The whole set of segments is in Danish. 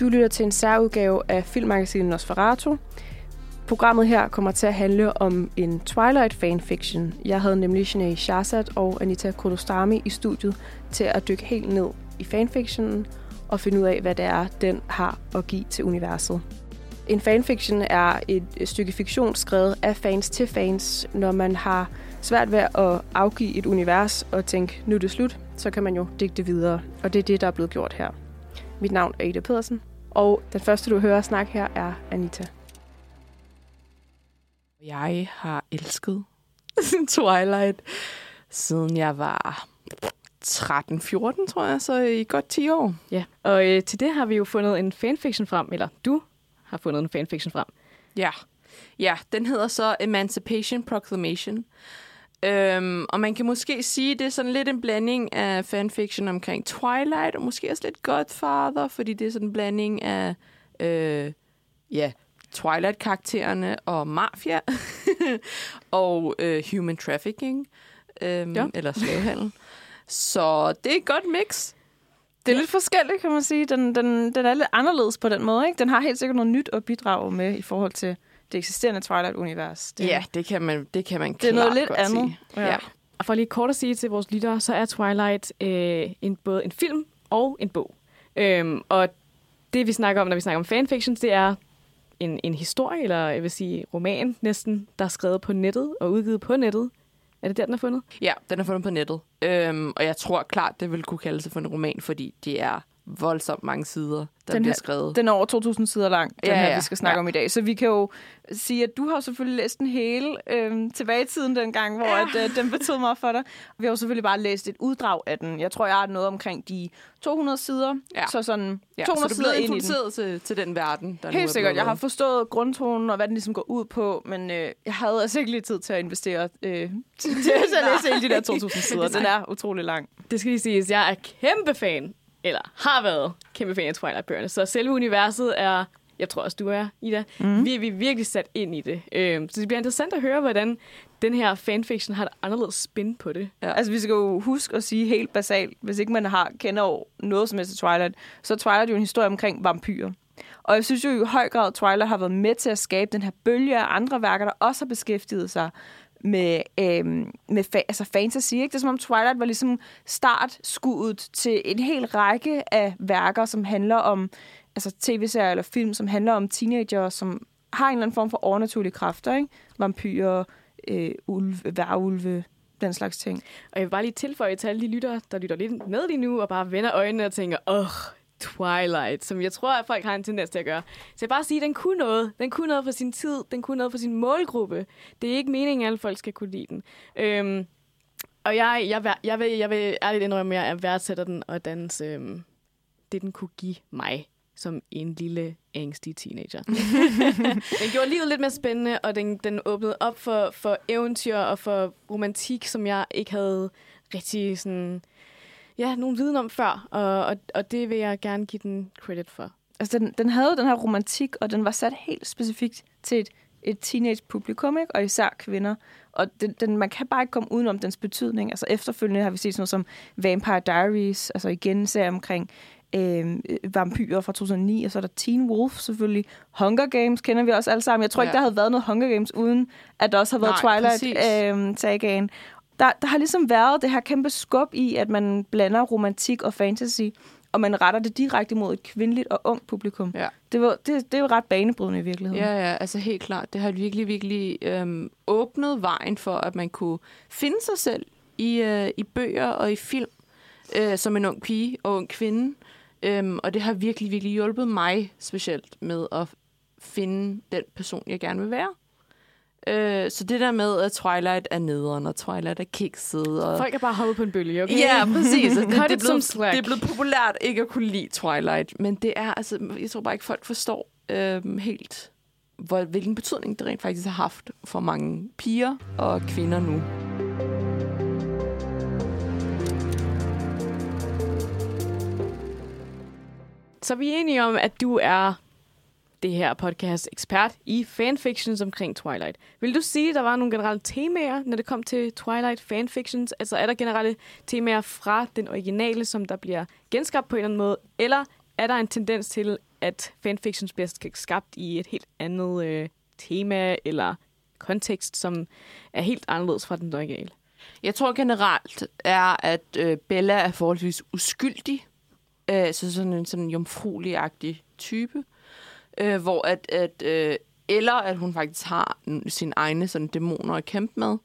Du lytter til en særudgave af filmmagasinet Nosferatu. Programmet her kommer til at handle om en Twilight fanfiction. Jeg havde nemlig Sinead Shahzad og Anita Kodostami i studiet til at dykke helt ned i fanfictionen og finde ud af, hvad det er, den har at give til universet. En fanfiction er et stykke fiktion skrevet af fans til fans. Når man har svært ved at afgive et univers og tænke, nu er det slut, så kan man jo digte videre. Og det er det, der er blevet gjort her. Mit navn er Ida Pedersen, og den første, du hører snak her, er Anita. Jeg har elsket Twilight, siden jeg var 13-14, tror jeg, så i godt 10 år. Ja, og øh, til det har vi jo fundet en fanfiction frem, eller du har fundet en fanfiction frem. Ja, ja den hedder så Emancipation Proclamation. Øhm, og man kan måske sige, det er sådan lidt en blanding af fanfiction omkring Twilight, og måske også lidt Godfather, fordi det er sådan en blanding af øh, ja, Twilight-karaktererne og mafia og øh, human trafficking, øhm, ja. eller slavehandel. Så det er et godt mix. Det er lidt forskelligt, kan man sige. Den, den, den er lidt anderledes på den måde. Ikke? Den har helt sikkert noget nyt at bidrage med i forhold til det eksisterende Twilight-univers. Det, ja, det kan man, det kan man Det er noget lidt andet. Sige. Ja. ja. Og for lige kort at sige til vores lyttere, så er Twilight øh, en, både en film og en bog. Øhm, og det, vi snakker om, når vi snakker om fanfictions, det er en, en historie, eller jeg vil sige roman næsten, der er skrevet på nettet og udgivet på nettet. Er det der, den er fundet? Ja, den er fundet på nettet. Øhm, og jeg tror klart, det vil kunne kalde sig for en roman, fordi det er voldsomt mange sider, der den bliver skrevet. Den er over 2.000 sider lang, den ja, her, vi skal snakke ja. om i dag. Så vi kan jo sige, at du har selvfølgelig læst den hele øh, tilbage i tiden dengang, hvor ja. at, øh, den betød meget for dig. Vi har jo selvfølgelig bare læst et uddrag af den. Jeg tror, jeg har noget omkring de 200 sider. Ja. Så sådan ja, 200 så sider ind i den. Til, til den verden, der Helt nu er sikkert. Jeg har forstået grundtonen og hvad den ligesom går ud på, men øh, jeg havde altså ikke lige tid til at investere øh, til, til at læse hele de der 2.000 sider. Den er utrolig lang. Det skal lige siges, jeg er kæmpe fan eller har været kæmpe fan af Twilight-bøgerne. Så selve universet er, jeg tror også, du er, Ida, mm. vi, vi er virkelig sat ind i det. Øhm, så det bliver interessant at høre, hvordan den her fanfiction har et anderledes spin på det. Ja. Altså, vi skal jo huske at sige helt basalt, hvis ikke man har kender over noget som helst til Twilight, så er Twilight jo en historie omkring vampyrer. Og jeg synes jo i høj grad, at Twilight har været med til at skabe den her bølge af andre værker, der også har beskæftiget sig med, øhm, med fa- altså fantasy. Ikke? Det er som om Twilight var ligesom startskuddet til en hel række af værker, som handler om altså tv-serier eller film, som handler om teenager, som har en eller anden form for overnaturlige kræfter. Ikke? Vampyrer, øh, ulve, værulve, den slags ting. Og jeg vil bare lige tilføje til alle de lyttere, der lytter lidt med lige nu, og bare vender øjnene og tænker, åh, Twilight, som jeg tror, at folk har en tendens til at gøre. Så jeg bare sige, at den kunne noget. Den kunne noget for sin tid. Den kunne noget for sin målgruppe. Det er ikke meningen, at alle folk skal kunne lide den. Øhm, og jeg, jeg, jeg, vil, jeg vil ærligt indrømme, at jeg værdsætter den, og dens, øhm, det, den kunne give mig som en lille angstig teenager. den gjorde livet lidt mere spændende, og den, den åbnede op for, for eventyr og for romantik, som jeg ikke havde rigtig sådan ja, nogen viden om før, og, og, og det vil jeg gerne give den credit for. Altså, den, den havde den her romantik, og den var sat helt specifikt til et, et teenage-publikum, ikke? og især kvinder. Og den, den, man kan bare ikke komme udenom dens betydning. Altså, efterfølgende har vi set sådan noget som Vampire Diaries, altså igen serie omkring øh, vampyrer fra 2009, og så er der Teen Wolf selvfølgelig. Hunger Games kender vi også alle sammen. Jeg tror ja. ikke, der havde været noget Hunger Games, uden at der også har været Twilight-sagaen. Øh, der, der har ligesom været det her kæmpe skub i, at man blander romantik og fantasy, og man retter det direkte mod et kvindeligt og ungt publikum. Ja. Det, var, det, det er jo ret banebrydende i virkeligheden. Ja, ja, altså helt klart. Det har virkelig, virkelig øhm, åbnet vejen for, at man kunne finde sig selv i, øh, i bøger og i film, øh, som en ung pige og ung kvinde. Øhm, og det har virkelig, virkelig hjulpet mig specielt med at finde den person, jeg gerne vil være. Øh, så det der med, at Twilight er nederen, og Twilight er kikset. Og... Folk er bare hoppet på en bølge, okay? Ja, præcis. det, det, er blevet, det er blevet populært ikke at kunne lide Twilight, men det er, altså, jeg tror bare ikke, folk forstår øh, helt, hvor, hvilken betydning det rent faktisk har haft for mange piger og kvinder nu. Så vi er enige om, at du er det her podcast ekspert i fanfictions omkring Twilight. Vil du sige, at der var nogle generelle temaer, når det kom til Twilight fanfictions? Altså er der generelle temaer fra den originale, som der bliver genskabt på en eller anden måde? Eller er der en tendens til, at fanfictions bliver skabt i et helt andet øh, tema eller kontekst, som er helt anderledes fra den originale? Jeg tror generelt er, at øh, Bella er forholdsvis uskyldig. Øh, så sådan en sådan jomfruelig-agtig type. Øh, hvor at, at øh, eller at hun faktisk har sine egne sådan dæmoner at kæmpe med.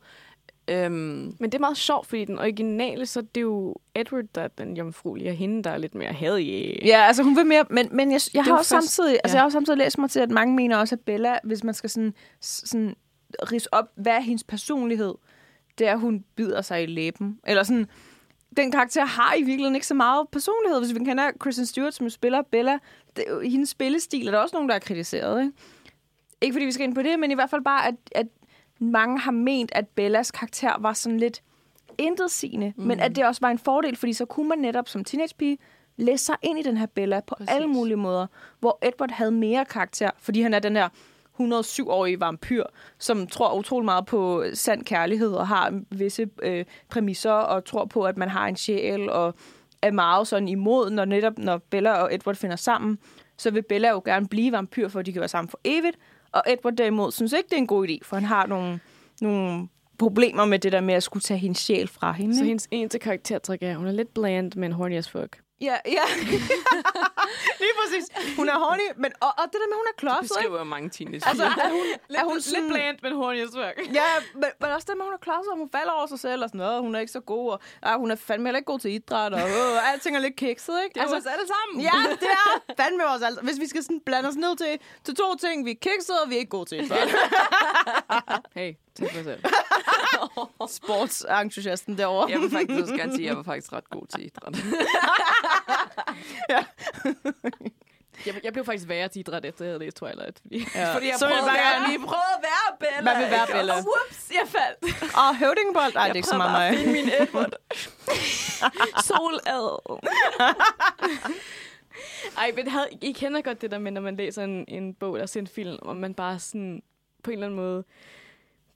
Øhm, Men det er meget sjovt, fordi den originale, så det er jo Edward, der er den jomfruelige, og hende, der er lidt mere hadig. Ja, altså hun vil mere, men, men jeg, jeg er har også først- samtidig, altså ja. jeg har også samtidig læst mig til, at mange mener også, at Bella, hvis man skal sådan, sådan rise op, hvad er hendes personlighed, det er, at hun bider sig i læben. Eller sådan, den karakter har i virkeligheden ikke så meget personlighed. Hvis vi kender Kristen Stewart, som spiller Bella, det, hendes spillestil er der også nogen, der har kritiseret. Ikke? ikke fordi vi skal ind på det, men i hvert fald bare, at, at mange har ment, at Bellas karakter var sådan lidt intetsigende, mm. men at det også var en fordel, fordi så kunne man netop som teenagepige læse sig ind i den her Bella på. Præcis. alle mulige måder, hvor Edward havde mere karakter, fordi han er den der 107-årige vampyr, som tror utrolig meget på sand kærlighed og har visse øh, præmisser og tror på, at man har en sjæl og er meget sådan imod, når netop når Bella og Edward finder sammen, så vil Bella jo gerne blive vampyr, for de kan være sammen for evigt. Og Edward derimod synes ikke, det er en god idé, for han har nogle, nogle problemer med det der med at skulle tage hendes sjæl fra hende. Så hendes eneste karaktertræk er, at hun er lidt bland, men horny as fuck. Ja, ja. Lige præcis. Hun er horny, men og, og det der med, at hun er det klodset, ikke? beskriver mange teenage Altså, er hun, er hun sådan, lidt bland, men horny as fuck. Ja, men, men også det med, at hun er klodset, og hun falder over sig selv, og sådan noget, hun er ikke så god, og ah, hun er fandme heller ikke god til idræt, og øh, alting er lidt kikset, ikke? Det er altså, os alle sammen. Ja, det er fandme os altså. Hvis vi skal sådan blande os ned til, til to ting, vi er kiksede, og vi er ikke gode til idræt. Hey, tak for selv. Sportsentusiasten derovre. Jeg vil faktisk også gerne sige, at jeg var faktisk ret god til idræt. Jeg, jeg blev faktisk værre til idræt, efter jeg havde læst Twilight. Fordi... Ja. Fordi jeg Så prøvede, man at være, lige prøvede at være Bella. Man vil være ikke? Bella. Og whoops, jeg faldt. Og høvdingebold, ej, det er ikke så meget mig. finde min Edward. Solad. Ej, men havde, I kender godt det der med, når man læser en, en bog eller ser en film, og man bare sådan på en eller anden måde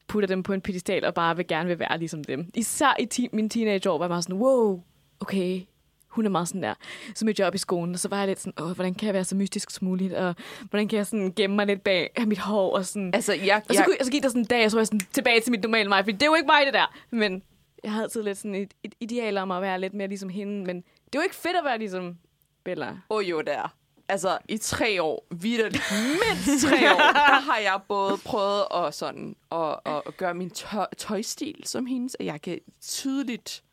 putter dem på en pedestal og bare vil gerne vil være ligesom dem. Især i ti- mine teenageår var jeg sådan, wow, okay, hun er meget sådan der. Så mødte jeg op i skolen, og så var jeg lidt sådan, Åh, hvordan kan jeg være så mystisk som muligt, og hvordan kan jeg sådan gemme mig lidt bag mit hår, og sådan. Altså, jeg, Og så, jeg, kunne, og så gik der sådan en dag, og så var jeg sådan tilbage til mit normale mig, fordi det er jo ikke mig, det der. Men jeg havde altid lidt sådan et, et ideal om at være lidt mere ligesom hende, men det er jo ikke fedt at være ligesom Bella. Åh oh, jo, det er. Altså, i tre år, vidderligt, mindst tre år, der har jeg både prøvet at, sådan, at, at, at gøre min tøj, tøjstil som hendes, og jeg kan tydeligt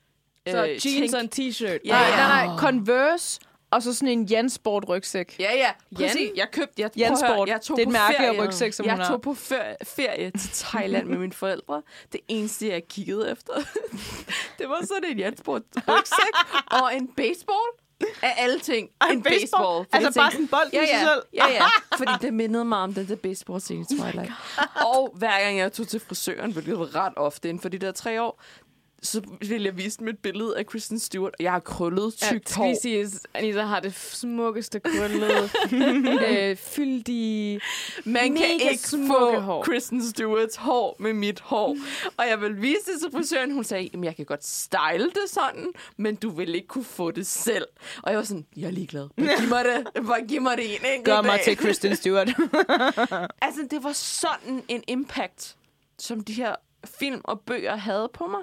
Så øh, jeans tænke- og en t-shirt. Ja, Nej, nej, nej. Converse, og så sådan en Jansport rygsæk. Ja, ja, præcis. Jan? Jeg købte, jeg, Jan prøv at høre, Sport. jeg tog Det er et mærke ferie. rygsæk, som jeg hun har. tog på ferie, ferie til Thailand med mine forældre. Det eneste, jeg kiggede efter, det var sådan en Jan Sport rygsæk og en baseball. Af alle ting. Og en en baseball? baseball. Altså jeg bare sådan en bold ja, i sig ja, selv? Ja, ja. Fordi det mindede mig om den der baseball scene i Twilight. og hver gang jeg tog til frisøren, hvilket var ret ofte inden for de der tre år, så ville jeg vise dem et billede af Kristen Stewart, og jeg har krøllet Ja, tykt skal hår. vi sige, at Anita har det smukkeste krøllede, øh, fyldige... Man kan Mega ikke smukke få hår. Kristen Stewarts hår med mit hår. Og jeg vil vise det til frisøren. Hun sagde, at jeg kan godt style det sådan, men du vil ikke kunne få det selv. Og jeg var sådan, jeg er ligeglad. Bare giv mig det. Bare giv mig det en enkelt Gør mig dag. til Kristen Stewart. Altså, det var sådan en impact, som de her film og bøger havde på mig.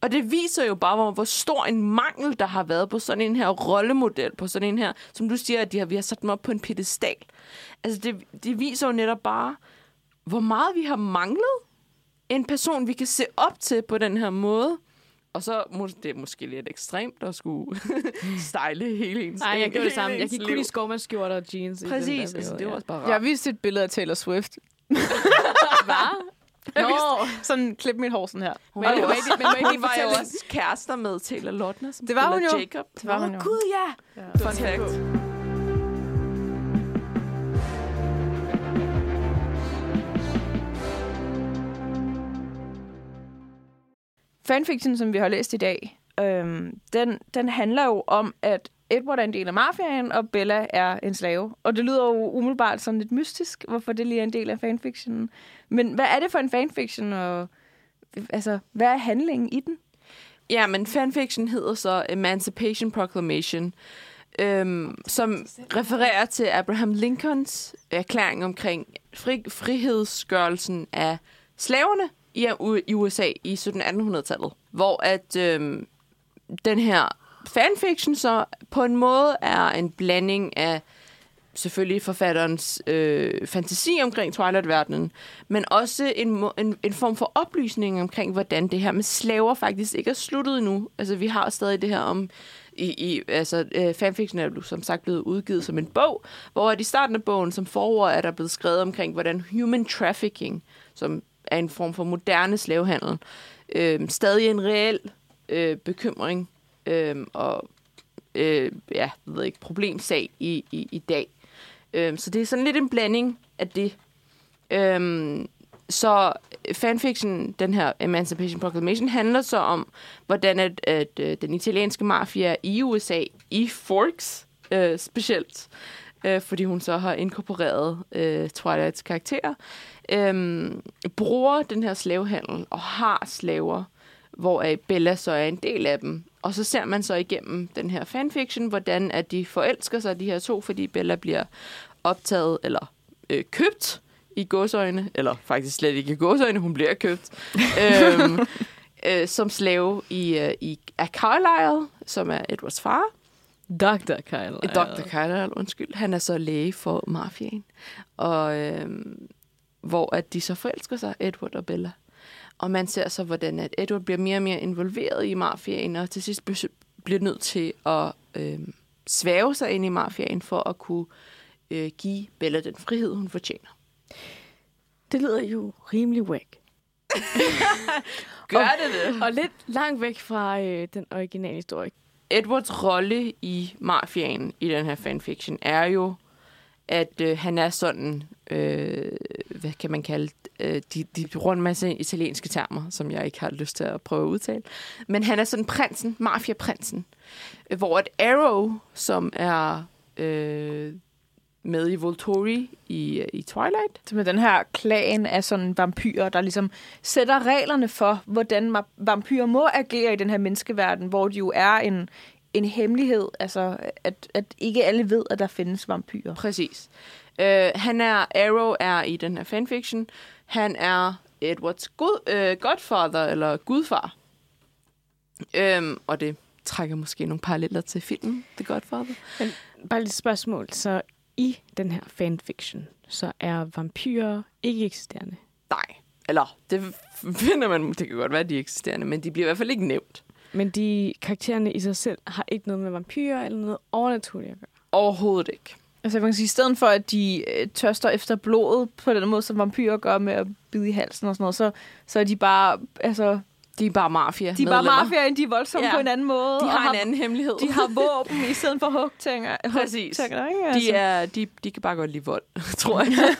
Og det viser jo bare, hvor, hvor stor en mangel, der har været på sådan en her rollemodel, på sådan en her, som du siger, at de har, vi har sat dem op på en pedestal. Altså, det, det viser jo netop bare, hvor meget vi har manglet en person, vi kan se op til på den her måde. Og så, må- det er måske lidt ekstremt at skulle style hele ens Nej, jeg gjorde det samme. Jeg gik kun liv. i skovmandsskjorter og jeans. i den Præcis, der altså, det var også bare Jeg har rart. vist et billede af Taylor Swift. Hvad? Nå, Sådan klip mit hår sådan her. men, men, men, men, men, Hun var jo også kærester med Taylor Lautner, som Det var hun jo. Jacob. Det var hun jo. Gud, ja. Ja. Fun fact. fanfiction, som vi har læst i dag, øhm, den, den handler jo om, at Edward er en del af mafiaen, og Bella er en slave. Og det lyder jo umiddelbart sådan lidt mystisk, hvorfor det lige er en del af fanfictionen. Men hvad er det for en fanfiction, og altså, hvad er handlingen i den? Ja, men fanfiction hedder så Emancipation Proclamation, øhm, som refererer til Abraham Lincolns erklæring omkring fri, frihedsgørelsen af slaverne i, USA i 1700-1800-tallet, hvor at øhm, den her fanfiction så på en måde er en blanding af selvfølgelig forfatterens øh, fantasi omkring Twilight-verdenen, men også en, en, en form for oplysning omkring, hvordan det her med slaver faktisk ikke er sluttet endnu. Altså, vi har stadig det her om... I, i, altså, øh, fanfiction er som sagt blevet udgivet som en bog, hvor i starten af bogen, som forord, er der blevet skrevet omkring, hvordan human trafficking, som er en form for moderne slavehandel, øh, stadig en reel øh, bekymring øh, og øh, ja, jeg ved ikke, problemsag i, i, i dag. Øh, så det er sådan lidt en blanding af det. Øh, så fanfiction, den her Emancipation Proclamation, handler så om, hvordan at, at, at den italienske mafia i USA, i Forks øh, specielt, øh, fordi hun så har inkorporeret øh, Twilights karakterer, øh, bruger den her slavehandel og har slaver, hvor Bella så er en del af dem. Og så ser man så igennem den her fanfiction, hvordan at de forelsker sig, de her to, fordi Bella bliver optaget eller øh, købt i godsøjne, eller faktisk slet ikke i godsøjne, hun bliver købt, øhm, øh, som slave i, øh, i af Carlisle, som er Edwards far. Dr. Carlisle. Dr. Carlisle, undskyld. Han er så læge for mafiaen. Og øh, hvor at de så forelsker sig, Edward og Bella. Og man ser så, hvordan at Edward bliver mere og mere involveret i mafiaen, og til sidst bliver nødt til at øh, svæve sig ind i mafiaen for at kunne øh, give Bella den frihed, hun fortjener. Det lyder jo rimelig whack. Gør og, det det? Og lidt langt væk fra øh, den originale historie. Edwards rolle i mafiaen i den her fanfiction er jo, at øh, han er sådan, øh, hvad kan man kalde øh, de, de bruger en masse italienske termer, som jeg ikke har lyst til at prøve at udtale. Men han er sådan prinsen, mafiaprinsen, øh, Hvor et Arrow, som er øh, med i Volturi i, øh, i Twilight. Som er den her klan af sådan vampyrer, der ligesom sætter reglerne for, hvordan vampyrer må agere i den her menneskeverden, hvor de jo er en, en hemmelighed, altså at, at ikke alle ved, at der findes vampyrer. Præcis. Uh, han er, Arrow er i den her fanfiction, han er Edwards god, uh, godfather, eller gudfar. Um, og det trækker måske nogle paralleller til filmen The Godfather. Men bare lidt spørgsmål. Så i den her fanfiction, så er vampyrer ikke eksisterende? Nej. Eller, det finder man, det kan godt være, at de er eksisterende, men de bliver i hvert fald ikke nævnt. Men de karaktererne i sig selv har ikke noget med vampyrer eller noget overnaturligt at gøre? Overhovedet ikke. Altså man kan sige, i stedet for at de øh, tørster efter blodet på den måde, som vampyrer gør med at bide i halsen og sådan noget, så, så er de bare altså, de er bare mafia De er bare mafia, de er voldsomme ja. på en anden måde. De har, har en anden hemmelighed. De har våben i stedet for hugtænger. Præcis. Hugtænger, ikke? Altså. De, er, de, de kan bare godt lide vold, tror jeg.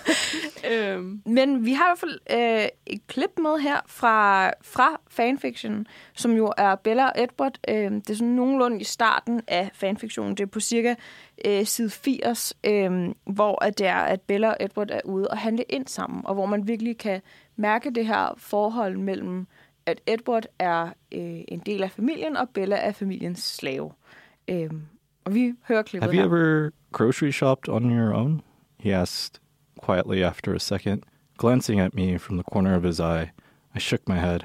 øhm. Men vi har i hvert fald øh, et klip med her fra, fra fanfiction, som jo er Bella og Edward. Øh, det er sådan nogenlunde i starten af fanfiktionen. Det er på cirka øh, side 80, øh, hvor at det er, at Bella og Edward er ude og handle ind sammen, og hvor man virkelig kan mærke det her forhold mellem at Edward er øh, en del af familien, og Bella er familiens slave. Øhm, og vi hører klippet Have you ever grocery shopped on your own? He asked quietly after a second, glancing at me from the corner of his eye. I shook my head.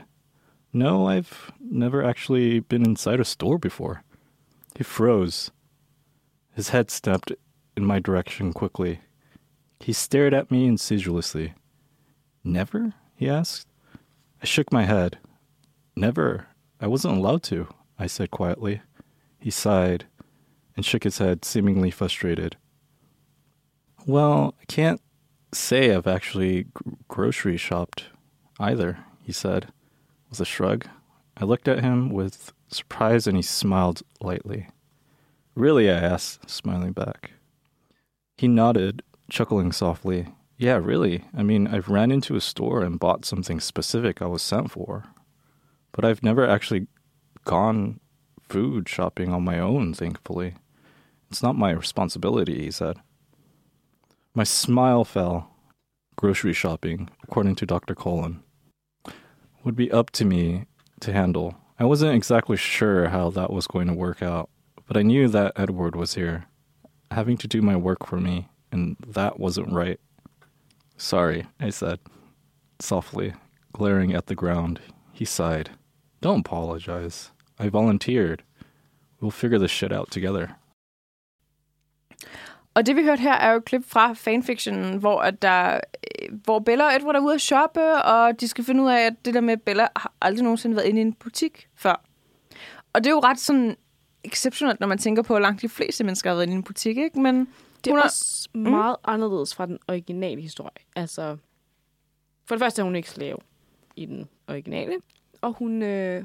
No, I've never actually been inside a store before. He froze. His head snapped in my direction quickly. He stared at me incredulously. Never? he asked. I shook my head. Never. I wasn't allowed to, I said quietly. He sighed and shook his head, seemingly frustrated. Well, I can't say I've actually grocery shopped either, he said, with a shrug. I looked at him with surprise and he smiled lightly. Really? I asked, smiling back. He nodded, chuckling softly. Yeah, really. I mean, I've ran into a store and bought something specific I was sent for but I've never actually gone food shopping on my own, thankfully. It's not my responsibility, he said. My smile fell. Grocery shopping, according to Dr. Colon, would be up to me to handle. I wasn't exactly sure how that was going to work out, but I knew that Edward was here, having to do my work for me, and that wasn't right. Sorry, I said, softly, glaring at the ground. He sighed. Don't apologize. I volunteered. We'll figure this shit out together. Og det vi hørte her er jo et klip fra fanfictionen, hvor, at der, øh, hvor Bella og Edward er ude at shoppe, og de skal finde ud af, at det der med, at Bella har aldrig nogensinde været inde i en butik før. Og det er jo ret sådan exceptionelt, når man tænker på, at langt de fleste mennesker har været inde i en butik, ikke? Men Det er Hun er- også meget anderledes fra den originale historie. Altså, for det første er hun ikke slave i den originale, og hun, øh,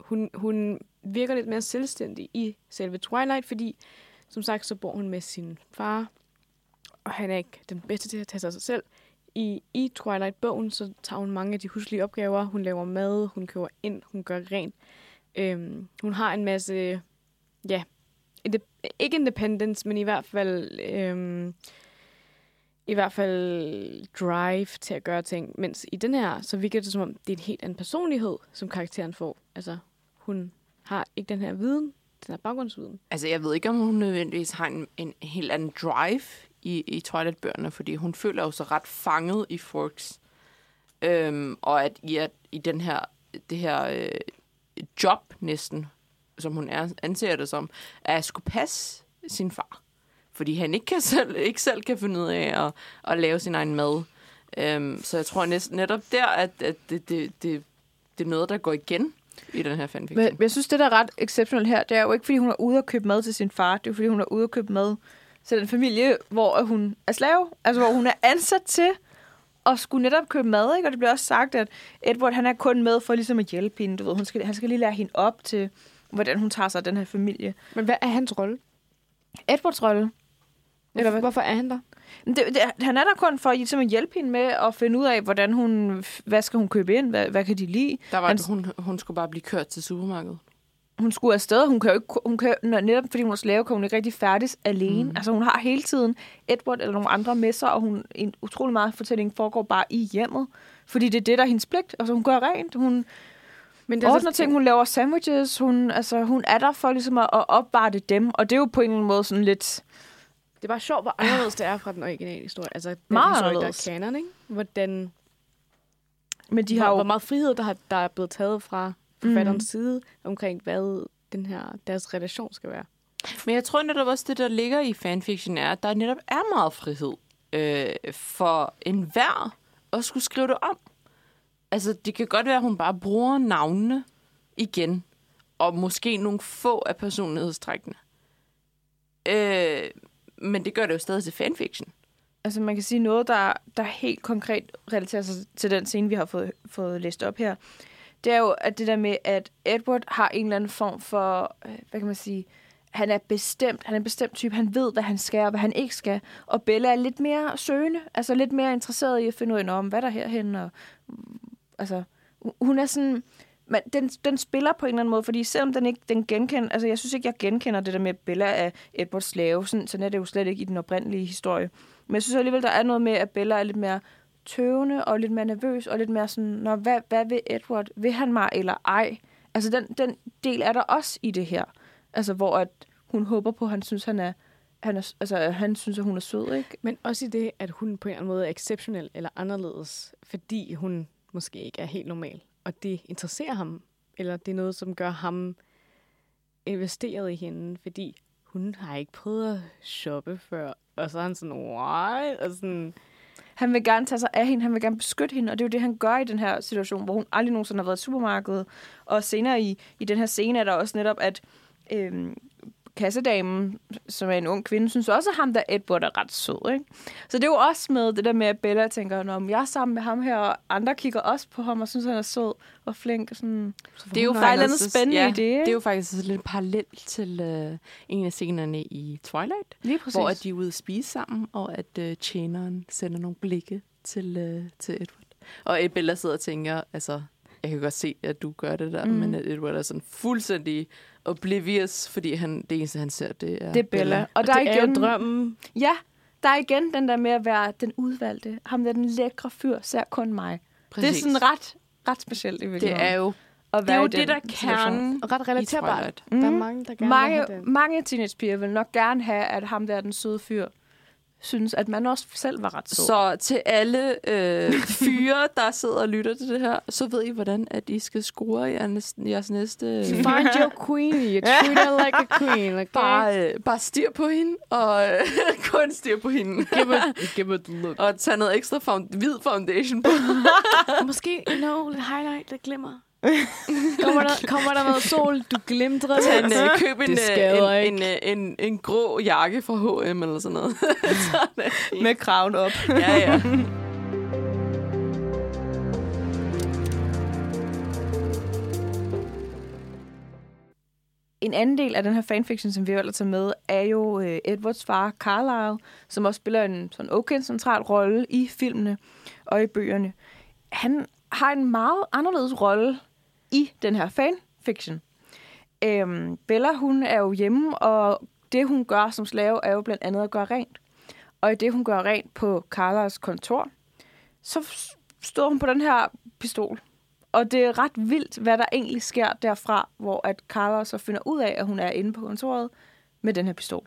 hun, hun virker lidt mere selvstændig i selve Twilight, fordi som sagt, så bor hun med sin far, og han er ikke den bedste til at tage sig af sig selv. I, i Twilight-bogen, så tager hun mange af de huslige opgaver. Hun laver mad, hun køber ind, hun gør rent. Øhm, hun har en masse, ja, ikke independence, men i hvert fald, øhm, i hvert fald drive til at gøre ting. Mens i den her, så virker det som om, det er en helt anden personlighed, som karakteren får. Altså, hun har ikke den her viden, den her baggrundsviden. Altså, jeg ved ikke, om hun nødvendigvis har en, en helt anden drive i, i Twilight-bøgerne, fordi hun føler jo så ret fanget i Forks. Øhm, og at i, at i den her, det her øh, job næsten, som hun er, anser det som, er at skulle passe sin far. Fordi han ikke, kan selv, ikke selv kan finde ud af at, at lave sin egen mad. Øhm, så jeg tror næsten netop der, at, at det, det, det, det er noget, der går igen i den her fanfiction. Men jeg synes, det der er ret exceptionelt her, det er jo ikke, fordi hun er ude og købe mad til sin far. Det er jo, fordi hun er ude og købe mad til den familie, hvor hun er slave. Altså, hvor hun er ansat til at skulle netop købe mad, ikke? Og det bliver også sagt, at Edward, han er kun med for ligesom at hjælpe hende. Du ved, hun skal, han skal lige lære hende op til, hvordan hun tager sig af den her familie. Men hvad er hans rolle? Edwards rolle, Eller hvad? Hvorfor er han der? det, det, han er der kun for ligesom at hjælpe hende med at finde ud af, hvordan hun, hvad skal hun købe ind, hvad, hvad kan de lide. Der var, Han- hun, hun skulle bare blive kørt til supermarkedet. hun skulle afsted. Hun kan jo ikke, hun kan, når- netop fordi hun er slave, kan hun ikke rigtig færdes alene. Mm. Altså hun har hele tiden Edward eller nogle andre med sig, og hun, en utrolig meget fortælling foregår bare i hjemmet. Fordi det er det, der er hendes pligt. Altså hun gør rent, hun Men det ordner ting, hun laver sandwiches, hun, altså, hun er der for ligesom at, at opvarte dem. Og det er jo på en eller anden måde sådan lidt... Det er bare sjovt, hvor anderledes det er fra den originale historie. Altså, den Meget historie, anderledes. der er canon, ikke? Hvordan, Men de hvor, har jo... hvor meget frihed, der, har, der er blevet taget fra forfatterens mm. side omkring, hvad den her, deres relation skal være. Men jeg tror netop også, det der ligger i fanfiction er, at der netop er meget frihed øh, for enhver at skulle skrive det om. Altså, det kan godt være, at hun bare bruger navnene igen, og måske nogle få af personlighedstrækkene. Øh, men det gør det jo stadig til fanfiction. Altså man kan sige noget, der, der helt konkret relaterer sig til den scene, vi har fået, fået læst op her. Det er jo at det der med, at Edward har en eller anden form for, øh, hvad kan man sige, han er bestemt, han er en bestemt type, han ved, hvad han skal og hvad han ikke skal. Og Bella er lidt mere søgende, altså lidt mere interesseret i at finde ud af, om hvad der er herhen. Og, altså, hun er sådan, men den, den spiller på en eller anden måde, fordi selvom den ikke den genkender, altså jeg synes ikke, jeg genkender det der med, Bella er Edward slave, sådan, sådan er det jo slet ikke i den oprindelige historie. Men jeg synes alligevel, der er noget med, at Bella er lidt mere tøvende og lidt mere nervøs og lidt mere sådan, Nå, hvad, hvad vil Edward? Vil han mig eller ej? Altså den, den del er der også i det her. Altså hvor at hun håber på, at han synes, han er, han er, altså, han synes, at hun er sød, ikke? Men også i det, at hun på en eller anden måde er exceptionel eller anderledes, fordi hun måske ikke er helt normal. Og det interesserer ham, eller det er noget, som gør ham investeret i hende, fordi hun har ikke prøvet at shoppe før. Og så er han sådan, why? Og sådan, Han vil gerne tage sig af hende, han vil gerne beskytte hende, og det er jo det, han gør i den her situation, hvor hun aldrig nogensinde har været i supermarkedet. Og senere i, i den her scene er der også netop, at øhm, kassedamen, som er en ung kvinde, synes også, at ham der Edward er ret sød. Ikke? Så det er jo også med det der med, at Bella tænker, når jeg er sammen med ham her, og andre kigger også på ham og synes, han er sød og flink. Og sådan. Det er jo faktisk- spændende ja, i det, ikke? Det er jo faktisk lidt parallelt til øh, en af scenerne i Twilight, Lige præcis. hvor at de er ude at spise sammen, og at øh, tjeneren sender nogle blikke til, øh, til Edward. Og Bella sidder og tænker, altså, Jeg kan godt se, at du gør det der, Mm. mm. men at Edward er sådan fuldstændig oblivious, fordi han, det eneste, han ser, det er Det er Bella. Og, Og der det er er igen, jo drømmen. Ja, der er igen den der med at være den udvalgte. Ham der, den lækre fyr, ser kun mig. Præcis. Det er sådan ret, ret specielt i det virkeligheden. er jo, at det er jo det, der er kernen Og ret relaterbart. Twilight. Der er Mhm. mange, der gerne Mange, vil have den. mange teenagepiger vil nok gerne have, at ham der, den søde fyr, synes, at man også selv var ret sød. Så til alle øh, fyre, der sidder og lytter til det her, så ved I, hvordan at I skal score jeres, jeres næste... Find your queen. You treat her like a queen, okay? bare, øh, bare stir på hende, og øh, kun stir på hende. give it, give it a look. Og tage noget ekstra found- hvid foundation på. Måske, you know, lidt highlight, lidt glimmer. kommer, der, kommer der noget sol, du glimtrer Tag en, lidt. øh, køb en, øh, en, ikke. en, øh, en, en grå jakke fra H&M eller sådan noget. så det fint. Med kraven op. Ja, ja. En anden del af den her fanfiction, som vi har tager med, er jo øh, Edwards far, Carlisle, som også spiller en sådan okay central rolle i filmene og i bøgerne. Han har en meget anderledes rolle i den her fanfiction. Øhm, Bella, hun er jo hjemme, og det, hun gør som slave, er jo blandt andet at gøre rent. Og i det, hun gør rent på Carlisles kontor, så stod hun på den her pistol. Og det er ret vildt, hvad der egentlig sker derfra, hvor at Carla så finder ud af, at hun er inde på kontoret med den her pistol.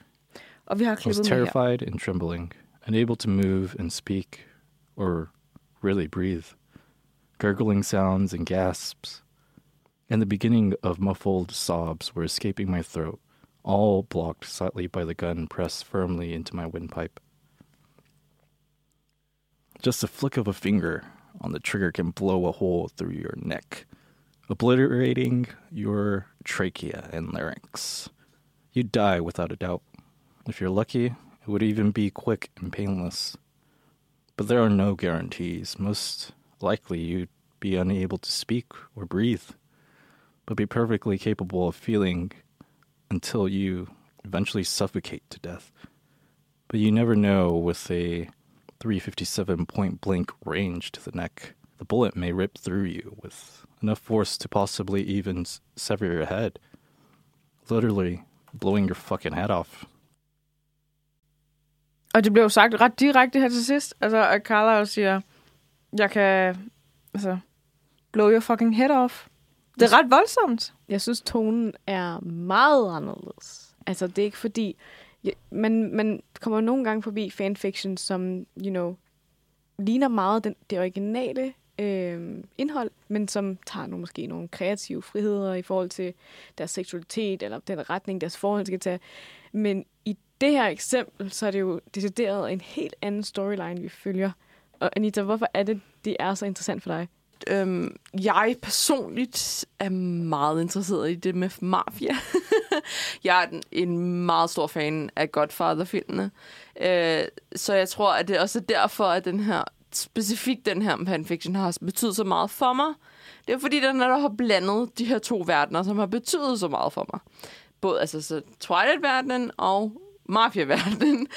Og vi har klippet med her. terrified and trembling, unable to move and speak, or really breathe. Gurgling sounds and gasps, and the beginning of muffled sobs were escaping my throat, all blocked slightly by the gun pressed firmly into my windpipe. Just a flick of a finger on the trigger can blow a hole through your neck, obliterating your trachea and larynx. You'd die without a doubt. If you're lucky, it would even be quick and painless. But there are no guarantees. Most likely, you'd be unable to speak or breathe, but be perfectly capable of feeling until you eventually suffocate to death. But you never know with a 357 point blank range to the neck. The bullet may rip through you with enough force to possibly even sever your head, literally blowing your fucking head off. Og det blev sagt ret direkte her til sidst. Altså, at Carla jo siger, jeg kan, altså, blow your fucking head off. Det er ret voldsomt. Jeg synes, tonen er meget anderledes. Altså, det er ikke fordi... Man, man kommer nogle gange forbi fanfiction, som, you know, ligner meget den, det originale øh, indhold, men som tager nogle, måske nogle kreative friheder i forhold til deres seksualitet, eller den retning, deres forhold skal tage. Men i det her eksempel, så er det jo decideret en helt anden storyline, vi følger. Og Anita, hvorfor er det, det er så interessant for dig? Øhm, jeg personligt er meget interesseret i det med mafia. jeg er en- meget stor fan af Godfather-filmene. Øh, så jeg tror, at det også er derfor, at den her, specifikt den her fanfiction har betydet så meget for mig. Det er fordi, den er der har blandet de her to verdener, som har betydet så meget for mig. Både altså, så Twilight-verdenen og mafia-verdenen.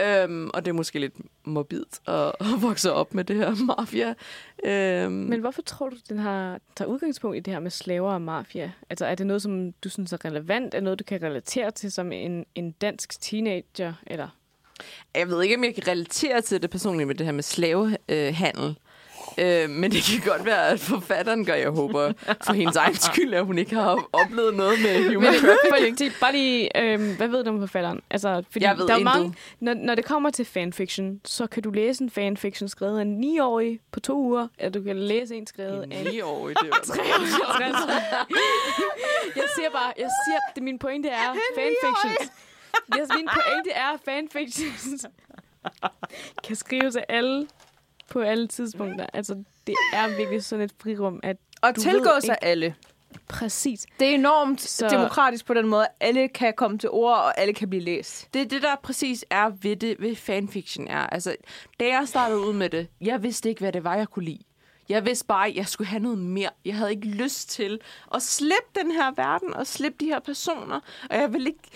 Øhm, og det er måske lidt morbidt at, at vokse op med det her mafia. Øhm, Men hvorfor tror du, den har tager udgangspunkt i det her med slaver og mafia? Altså er det noget, som du synes er relevant? Er noget, du kan relatere til som en, en dansk teenager? Eller? Jeg ved ikke, om jeg kan relatere til det personligt med det her med slavehandel. Øh, men det kan godt være, at forfatteren gør, jeg håber, for hendes egen skyld, at hun ikke har oplevet noget med human trafficking. Bare lige, øhm, hvad ved du om forfatteren? Altså, fordi Jeg ved der er mange, når, når det kommer til fanfiction, så kan du læse en fanfiction skrevet af en 9-årig på to uger, eller du kan læse en skrevet af en 9-årig, det var 63. jeg siger bare, jeg siger, det min pointe er fanfictions. Yes, min pointe er fanfictions. kan skrives af alle på alle tidspunkter. Altså, det er virkelig sådan et frirum, at Og Du tilgå sig ikke- alle. præcis. Det er enormt Så- så... demokratisk på den måde, at alle kan komme til ord, og alle kan blive læst. Det er det, der præcis er ved det, ved fanfiction er. Altså, da jeg startede ud med det, jeg vidste ikke, hvad det var, jeg kunne lide. Jeg vidste bare, at jeg skulle have noget mere. Jeg havde ikke lyst til at slippe den her verden og slippe de her personer. Og jeg ville ikke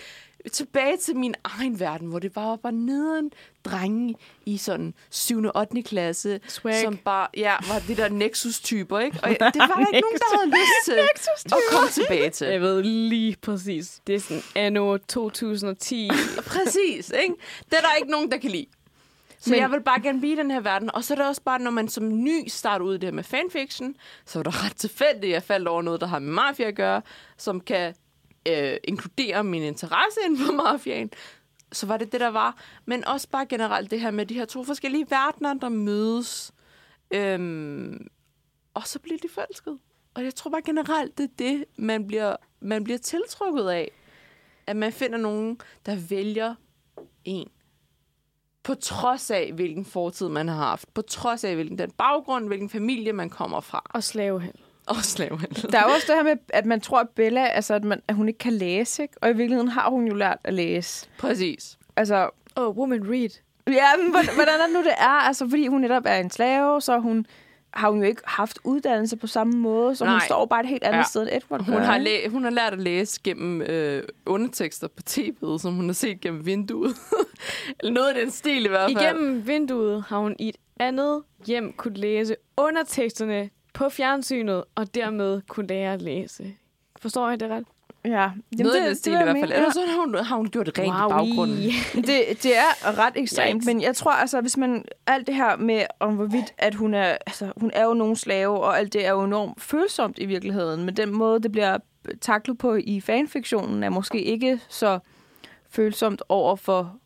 tilbage til min egen verden, hvor det bare var bare nederen drenge i sådan 7. og 8. klasse, Swag. som bare ja, var det der Nexus-typer, ikke? Og det var der ikke nogen, der havde lyst til at komme tilbage til. Jeg ved lige præcis. Det er sådan anno 2010. Præcis, ikke? Det er der ikke nogen, der kan lide. Så Men- jeg vil bare gerne blive i den her verden. Og så er det også bare, når man som ny starter ud i det her med fanfiction, så er det ret tilfældigt, at jeg faldt over noget, der har med mafia at gøre, som kan øh, inkludere min interesse inden for mafiaen. Så var det det, der var. Men også bare generelt det her med de her to forskellige verdener, der mødes. Øhm, og så bliver de forelsket. Og jeg tror bare generelt, det er det, man bliver, man bliver tiltrukket af. At man finder nogen, der vælger en. På trods af, hvilken fortid man har haft. På trods af, hvilken den baggrund, hvilken familie man kommer fra. Og slavehandel. Og slavehandel. Der er også det her med, at man tror, at Bella, altså, at, man, at hun ikke kan læse, ikke? Og i virkeligheden har hun jo lært at læse. Præcis. Altså, Oh, woman read. ja, men hvordan er det nu, det er? Altså, fordi hun netop er en slave, så hun har hun jo ikke haft uddannelse på samme måde, så Nej. hun står bare et helt andet ja. Sted, end Edward Hun har, læ- hun har lært at læse gennem øh, undertekster på tv'et, som hun har set gennem vinduet. Eller noget i den stil i hvert fald. Igennem vinduet har hun i et andet hjem kunne læse underteksterne på fjernsynet, og dermed kunne lære at læse. Forstår jeg det ret? Ja, Jamen, noget i den stil i hvert fald. Ellers så har hun, har hun gjort det rent i baggrunden. Det, det er ret ekstremt, men jeg tror altså, hvis man... Alt det her med, om hvorvidt, at hun er... Altså, hun er jo nogen slave, og alt det er jo enormt følsomt i virkeligheden. Men den måde, det bliver taklet på i fanfiktionen, er måske ikke så følsomt over for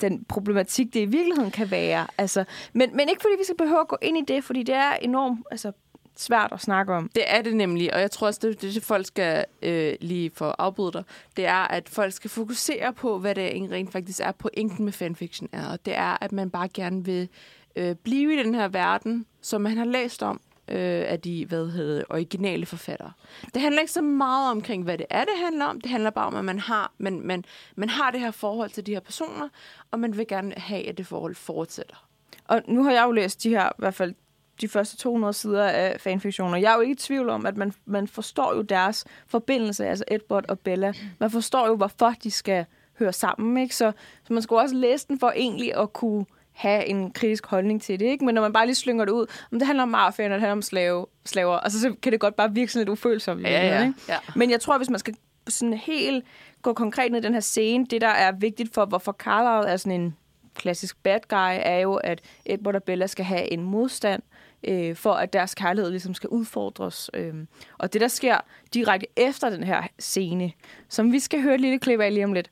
den problematik, det i virkeligheden kan være. Altså, men, men ikke fordi vi skal behøve at gå ind i det, fordi det er enormt altså, svært at snakke om. Det er det nemlig, og jeg tror også, det, det folk skal øh, lige for at afbryde dig, det er, at folk skal fokusere på, hvad det rent faktisk er, pointen med fanfiction er. Og det er, at man bare gerne vil øh, blive i den her verden, som man har læst om øh, af de hvad hedder, originale forfattere. Det handler ikke så meget omkring, hvad det er, det handler om. Det handler bare om, at man har, man, man, man har det her forhold til de her personer, og man vil gerne have, at det forhold fortsætter. Og nu har jeg jo læst de her, i hvert fald de første 200 sider af fanfiktioner. Jeg er jo ikke i tvivl om, at man, man forstår jo deres forbindelse, altså Edward og Bella. Man forstår jo, hvorfor de skal høre sammen, ikke? Så, så man skal jo også læse den for egentlig at kunne have en kritisk holdning til det, ikke? Men når man bare lige slynger det ud, om det handler om mafiaen, og det handler om slave, slaver, altså så kan det godt bare virke sådan lidt ufølsomt. i virkeligheden, ikke? ja. Men jeg tror, hvis man skal sådan helt gå konkret ned i den her scene, det der er vigtigt for, hvorfor Carlisle er sådan en klassisk bad guy, er jo, at Edward og Bella skal have en modstand, øh, for at deres kærlighed ligesom skal udfordres. Øh. Og det, der sker direkte efter den her scene, som vi skal høre et lille klip af lige om lidt,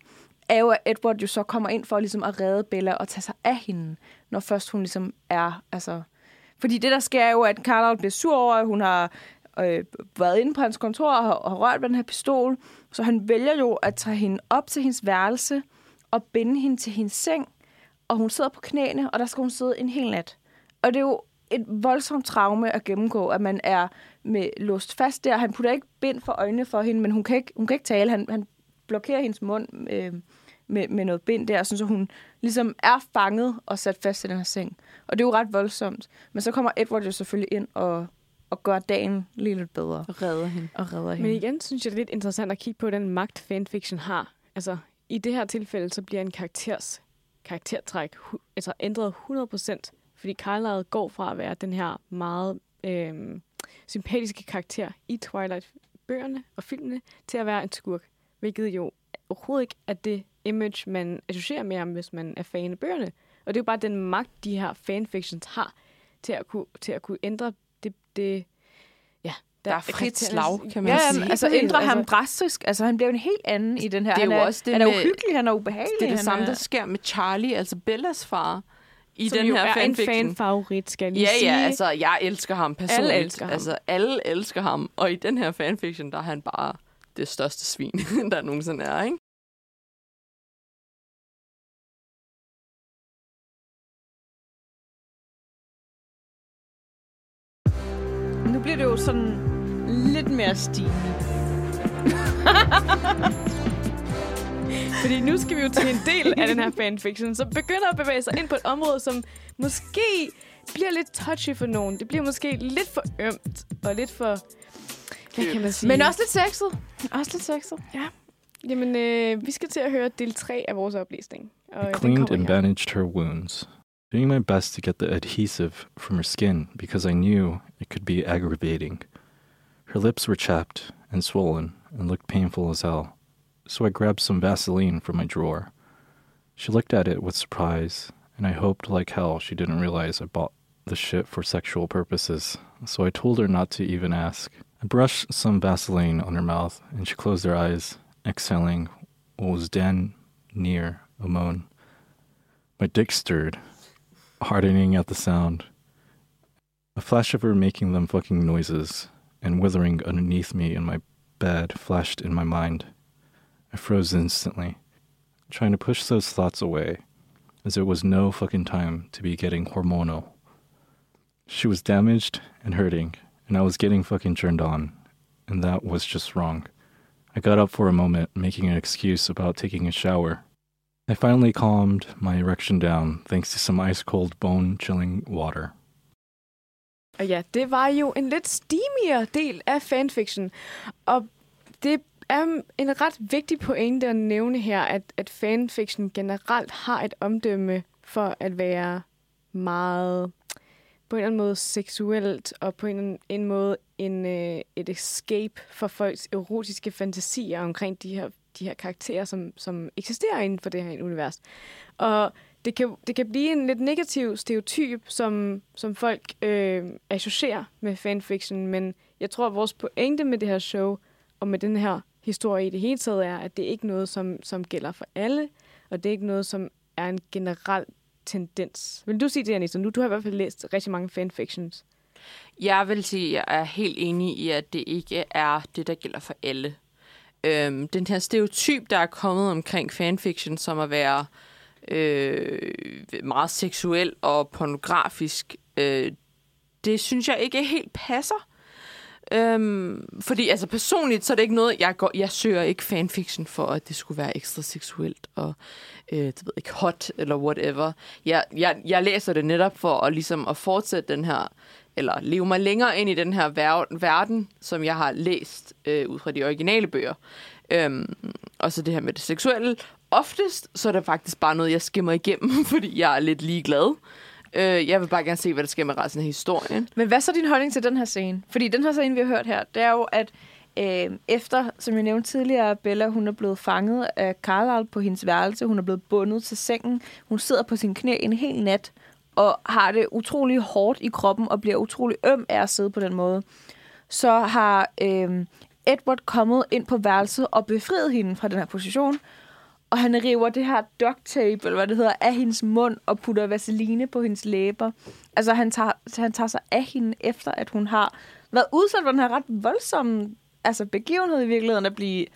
er jo, at Edward jo så kommer ind for ligesom at redde Bella og tage sig af hende, når først hun ligesom er, altså... Fordi det, der sker, er jo, at Carlisle bliver sur over, at hun har øh, været inde på hans kontor og har, og har rørt ved den her pistol. Så han vælger jo at tage hende op til hendes værelse og binde hende til hendes seng. Og hun sidder på knæene, og der skal hun sidde en hel nat. Og det er jo et voldsomt traume at gennemgå, at man er med låst fast der. Han putter ikke bind for øjnene for hende, men hun kan ikke, hun kan ikke tale. Han, han blokerer hendes mund øh, med, med noget bind der, sådan så hun ligesom er fanget og sat fast i den her seng. Og det er jo ret voldsomt. Men så kommer Edward jo selvfølgelig ind og, og gør dagen lige lidt bedre Og redder hende. og redder hende. Men igen synes jeg, det er lidt interessant at kigge på, den magt fanfiction har. Altså, i det her tilfælde, så bliver en karakters karaktertræk altså ændret 100%, fordi Carlisle går fra at være den her meget øh, sympatiske karakter i Twilight-bøgerne og filmene, til at være en skurk, hvilket jo overhovedet ikke er det image, man associerer med ham, hvis man er fan af bøgerne. Og det er jo bare den magt, de her fanfictions har, til at kunne, til at kunne ændre det, det ja, Der er frit slag, kan man Ja, sige. altså ændrer ham altså- drastisk. Altså, han bliver en helt anden i den her. Det er han jo er, også det han er uhyggelig, han er ubehagelig. Det er det samme, der sker med Charlie, altså Bellas far, i som den jo her er en fanfiction. fan-favorit, skal jeg lige Ja, sige. ja, altså, jeg elsker ham personligt. Alle elsker ham. Altså, alle elsker ham. Og i den her fanfiction, der er han bare det største svin, der nogensinde er, ikke? Nu bliver det jo sådan lidt mere stigende. Fordi nu skal vi jo til en del af den her fanfiction, som begynder at bevæge sig ind på et område, som måske bliver lidt touchy for nogen. Det bliver måske lidt for ømt og lidt for... Hvad kan man sige? Men også lidt sexet. Også lidt sexet. Ja. Jamen, øh, vi skal til at høre del 3 af vores oplæsning. Og I øh, cleaned and bandaged her wounds, doing my best to get the adhesive from her skin because I knew it could be aggravating. Her lips were chapped and swollen and looked painful as hell, so I grabbed some Vaseline from my drawer. She looked at it with surprise, and I hoped like hell she didn't realize I bought the shit for sexual purposes, so I told her not to even ask. I brushed some Vaseline on her mouth, and she closed her eyes, exhaling what was damn near a moan. My dick stirred, hardening at the sound. A flash of her making them fucking noises and withering underneath me in my bed flashed in my mind. I froze instantly, trying to push those thoughts away, as it was no fucking time to be getting hormonal. She was damaged and hurting, and I was getting fucking turned on, and that was just wrong. I got up for a moment, making an excuse about taking a shower. I finally calmed my erection down thanks to some ice cold, bone chilling water. Og ja, det var jo en lidt steamigere del af fanfiction. Og det er en ret vigtig pointe at nævne her, at, at fanfiction generelt har et omdømme for at være meget på en eller anden måde seksuelt, og på en eller anden måde en, øh, et escape for folks erotiske fantasier omkring de her, de her karakterer, som, som eksisterer inden for det her univers. Og det kan, det kan blive en lidt negativ stereotyp, som, som folk øh, associerer med fanfiction, men jeg tror, at vores pointe med det her show, og med den her historie i det hele taget, er, at det ikke er noget, som, som gælder for alle, og det er ikke noget, som er en generel tendens. Vil du sige det, Anissa? Nu, du har i hvert fald læst rigtig mange fanfictions. Jeg vil sige, at jeg er helt enig i, at det ikke er det, der gælder for alle. Øhm, den her stereotyp, der er kommet omkring fanfiction, som at være øh, meget seksuel og pornografisk, øh, det synes jeg ikke helt passer. Øhm, fordi altså personligt, så er det ikke noget, jeg går, jeg søger ikke fanfiction for, at det skulle være ekstra seksuelt og øh, det ved ikke, hot eller whatever. Jeg, jeg, jeg læser det netop for at, ligesom, at fortsætte den her, eller leve mig længere ind i den her ver- verden, som jeg har læst øh, ud fra de originale bøger. Øhm, og så det her med det seksuelle. Oftest så er det faktisk bare noget, jeg skimmer igennem, fordi jeg er lidt ligeglad. Øh, jeg vil bare gerne se, hvad der sker med resten af historien. Men hvad er så din holdning til den her scene? Fordi den her scene, vi har hørt her, det er jo, at øh, efter, som jeg nævnte tidligere, Bella, hun er blevet fanget af Carlisle på hendes værelse. Hun er blevet bundet til sengen. Hun sidder på sin knæ en hel nat og har det utrolig hårdt i kroppen og bliver utrolig øm af at sidde på den måde. Så har øh, Edward kommet ind på værelset og befriet hende fra den her position. Og han river det her duct tape, eller hvad det hedder, af hendes mund og putter vaseline på hendes læber. Altså, han tager, han tager sig af hende, efter at hun har været udsat for den her ret voldsomme altså, begivenhed i virkeligheden at blive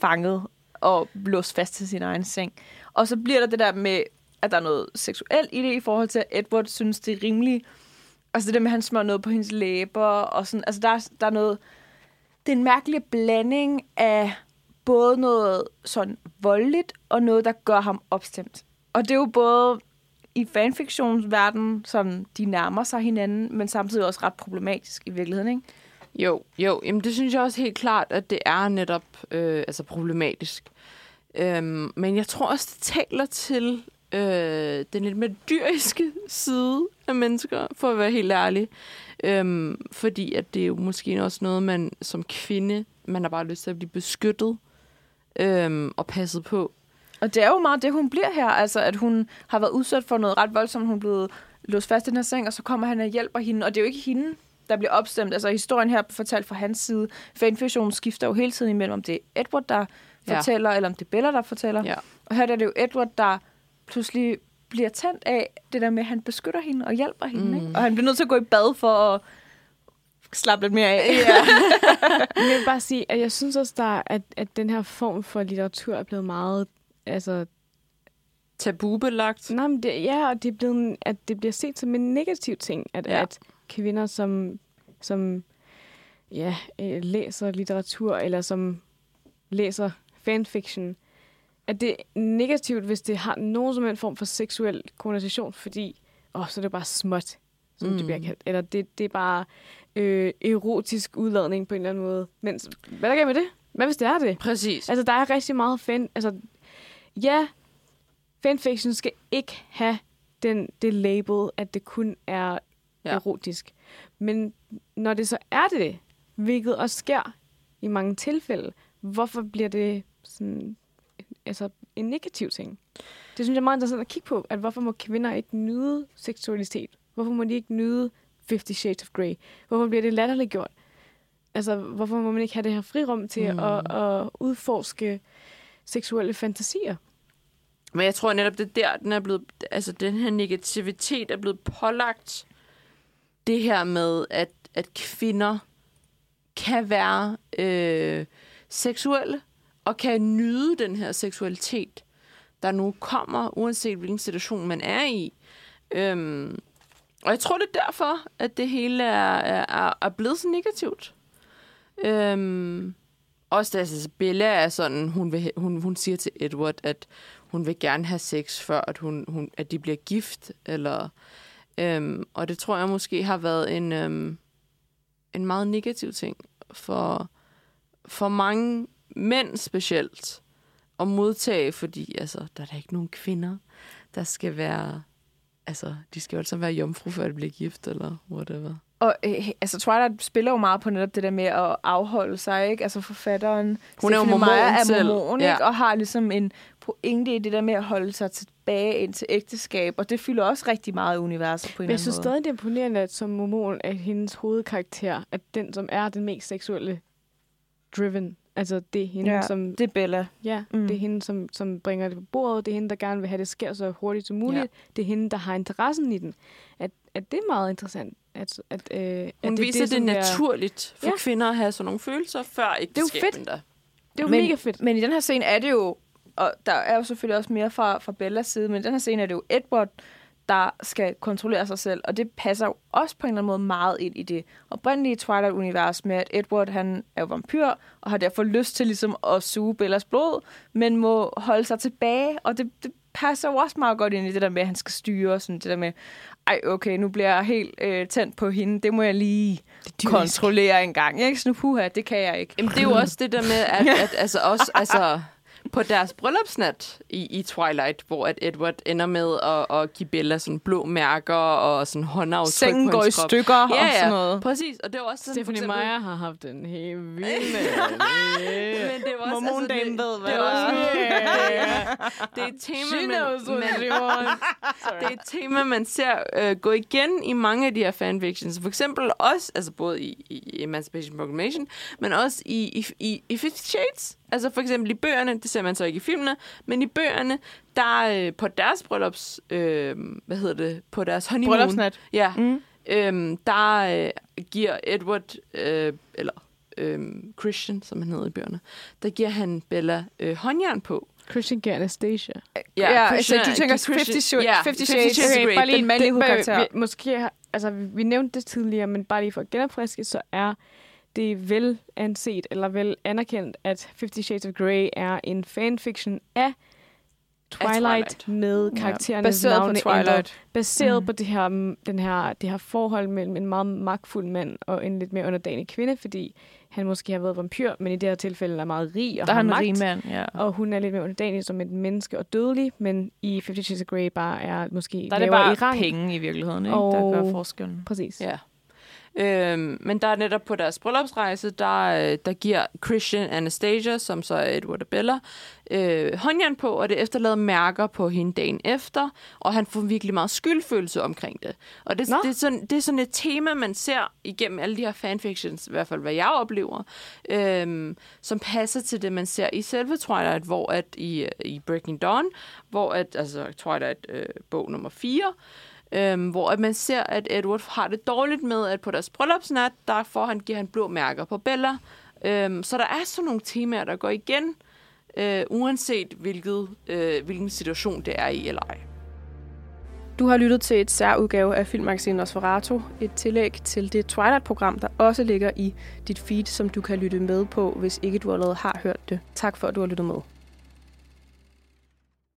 fanget og låst fast til sin egen seng. Og så bliver der det der med, at der er noget seksuelt i det, i forhold til, at Edward synes, det er rimeligt. Altså det der med, at han smører noget på hendes læber, og sådan. Altså der, er- der er noget... Det er en mærkelig blanding af både noget sådan voldeligt, og noget, der gør ham opstemt. Og det er jo både i fanfiktionsverdenen, sådan de nærmer sig hinanden, men samtidig også ret problematisk i virkeligheden, ikke? Jo, jo. Jamen, det synes jeg også helt klart, at det er netop øh, altså problematisk. Øhm, men jeg tror også, det taler til øh, den lidt mere dyriske side af mennesker, for at være helt ærlig. Øhm, fordi at det er jo måske også noget, man som kvinde, man har bare lyst til at blive beskyttet øhm, og passet på. Og det er jo meget det, hun bliver her. Altså, at hun har været udsat for noget ret voldsomt. Hun er blevet låst fast i den her seng, og så kommer han og hjælper hende. Og det er jo ikke hende, der bliver opstemt. Altså, historien her er fortalt fra hans side. Fanfiktionen skifter jo hele tiden imellem, om det er Edward, der Ja. fortæller, eller om det er Bella, der fortæller. Ja. Og her er det jo Edward, der pludselig bliver tændt af det der med, at han beskytter hende og hjælper hende. Mm. Ikke? Og han bliver nødt til at gå i bad for at slappe lidt mere af. Ja. Men jeg vil bare sige, at jeg synes også, der, at, at den her form for litteratur er blevet meget... Altså, Tabubelagt. nej, men det, ja, og det er blevet, en- at det bliver set som en negativ ting, at, Ja. at kvinder, som, som ja, øh, læser litteratur, eller som læser fanfiction, at det er negativt, hvis det har nogen som helst form for seksuel konnotation, fordi åh, så er det bare småt, som mm. det bliver kaldt. Eller det, det er bare øh, erotisk udladning på en eller anden måde. Men hvad er der galt med det? Hvad hvis det er det? Præcis. Altså, der er rigtig meget fan... Altså, ja, fanfiction skal ikke have den, det label, at det kun er ja. erotisk. Men når det så er det, hvilket også sker i mange tilfælde, hvorfor bliver det sådan, altså, en negativ ting? Det synes jeg er meget interessant at kigge på, at hvorfor må kvinder ikke nyde seksualitet? Hvorfor må de ikke nyde Fifty Shades of Grey? Hvorfor bliver det latterligt gjort? Altså, hvorfor må man ikke have det her frirum til Mm. at, at udforske seksuelle fantasier? Men jeg tror netop, det er der, den er blevet, altså den her negativitet er blevet pålagt det her med, at, at kvinder kan være øh, seksuelle og kan nyde den her seksualitet, der nu kommer, uanset hvilken situation man er i. Øhm, og jeg tror, det er derfor, at det hele er, er, er blevet så negativt. Øhm, også da altså, Bella er sådan, hun, vil, hun, hun siger til Edward, at hun vil gerne have sex, før at, hun, hun, at de bliver gift. Eller, øhm, og det tror jeg måske har været en, øhm, en meget negativ ting for, for mange mænd specielt at modtage, fordi altså, der er da ikke nogen kvinder, der skal være... Altså, de skal jo altså være jomfru, før de bliver gift, eller whatever. Og øh, altså, Twilight spiller jo meget på netop det der med at afholde sig, ikke? Altså forfatteren Hun er jo mormon Meyer er selv. mormon, Ja. ikke? Og har ligesom en pointe i det der med at holde sig tilbage ind til ægteskab. Og det fylder også rigtig meget i universet på en Men jeg eller synes anden måde. stadig, det er imponerende, at som mormon, at hendes hovedkarakter er den, som er den mest seksuelle driven. Altså, det er hende, Ja, som... Det er Bella. Ja, Mm. mm. det er hende, som, som bringer det på bordet. Det er hende, der gerne vil have det sker så hurtigt som muligt. Ja. Det er hende, der har interessen i den. At, at det er meget interessant. At, at, øh, at Hun det, viser det, det som er- naturligt for Ja. kvinder at have sådan nogle følelser før ægteskab. fedt. endda. Det er jo men, mega fedt. Men i den her scene er det jo, og der er jo selvfølgelig også mere fra, fra Bellas side, men i den her scene er det jo Edward, der skal kontrollere sig selv, og det passer jo også på en eller anden måde meget ind i det oprindelige Twilight-univers med, at Edward han er jo vampyr, og har derfor lyst til ligesom at suge Bellas blod, men må holde sig tilbage, og det, det passer jo også meget godt ind i det der med, at han skal styre, sådan det der med, ej okay, nu bliver jeg helt øh, tændt på hende, det må jeg lige kontrollere en gang. Ikke? Så nu, puha, det kan jeg ikke. Jamen, det er jo også det der med, at, at altså, også, altså, på deres bryllupsnat i, i Twilight, hvor at Edward ender med at, at give Bella sådan blå mærker og sådan håndaftryk Sengen på går i krop. stykker Ja, og ja, sådan noget. præcis. Og det var også sådan, Stephanie eksempel- Meyer har haft en helt vild Men det var også, Mormondamen altså, det, ved, hvad det, er er. det er et tema, man, man, det er et tema, man ser øh, gå igen i mange af de her fanfictions. For eksempel også, altså både i, i Emancipation Proclamation, men også i, i, i, i Fifty Shades. Altså for eksempel i bøgerne, det ser man så ikke i filmene, men i bøgerne, der øh, på deres bryllups, øh, hvad hedder det, på deres honeymoon. Bryllupsnat. Ja, Mm. øhm, der øh, giver Edward, øh, eller øh, Christian, som han hedder i bøgerne, der giver han Bella øh, håndjern på. Christian giver Anastasia. Ja, ja Christian altså, du tænker Christian- 50 Shades, ja, 50 Fifty Shades, of Grey, den mandlige det- hovedkarakter. Måske, har- altså, vi nævnte det tidligere, men bare lige for at genopfriske, så er det vel anset eller vel anerkendt, at Fifty Shades of Grey er en fanfiction af Twilight, Twilight. med Ja, karakterernes baseret på navne Twilight. ændret. Baseret Mm. på det her, den her, det her forhold mellem en meget magtfuld mand og en lidt mere underdanig kvinde, fordi han måske har været vampyr, men i det her tilfælde er meget rig og Der er har magt. rig mand, ja. Og hun er lidt mere underdanig som et menneske og dødelig, men i Fifty Shades of Grey bare er måske Der er det bare i rang. penge i virkeligheden, ikke? Og- der gør forskellen. Præcis. Ja. Øhm, men der er netop på deres bryllupsrejse, der, øh, der giver Christian Anastasia, som så er Edward og Bella, øh, håndjern på, og det efterlader mærker på hende dagen efter, og han får virkelig meget skyldfølelse omkring det. Og det, Nå. det, er, sådan, det er sådan et tema, man ser igennem alle de her fanfictions, i hvert fald hvad jeg oplever, øhm, som passer til det, man ser i selve Twilight, hvor at i, i Breaking Dawn, hvor at, altså Twilight øh, bog nummer 4, Øhm, hvor at man ser, at Edward har det dårligt med, at på deres bryllupsnat, der får han, giver han blå mærker på Bella. Øhm, så der er sådan nogle temaer, der går igen, øh, uanset hvilket, øh, hvilken situation det er i eller ej. Du har lyttet til et særudgave af filmmagasinet Nosferatu, et tillæg til det Twilight-program, der også ligger i dit feed, som du kan lytte med på, hvis ikke du allerede har hørt det. Tak for, at du har lyttet med.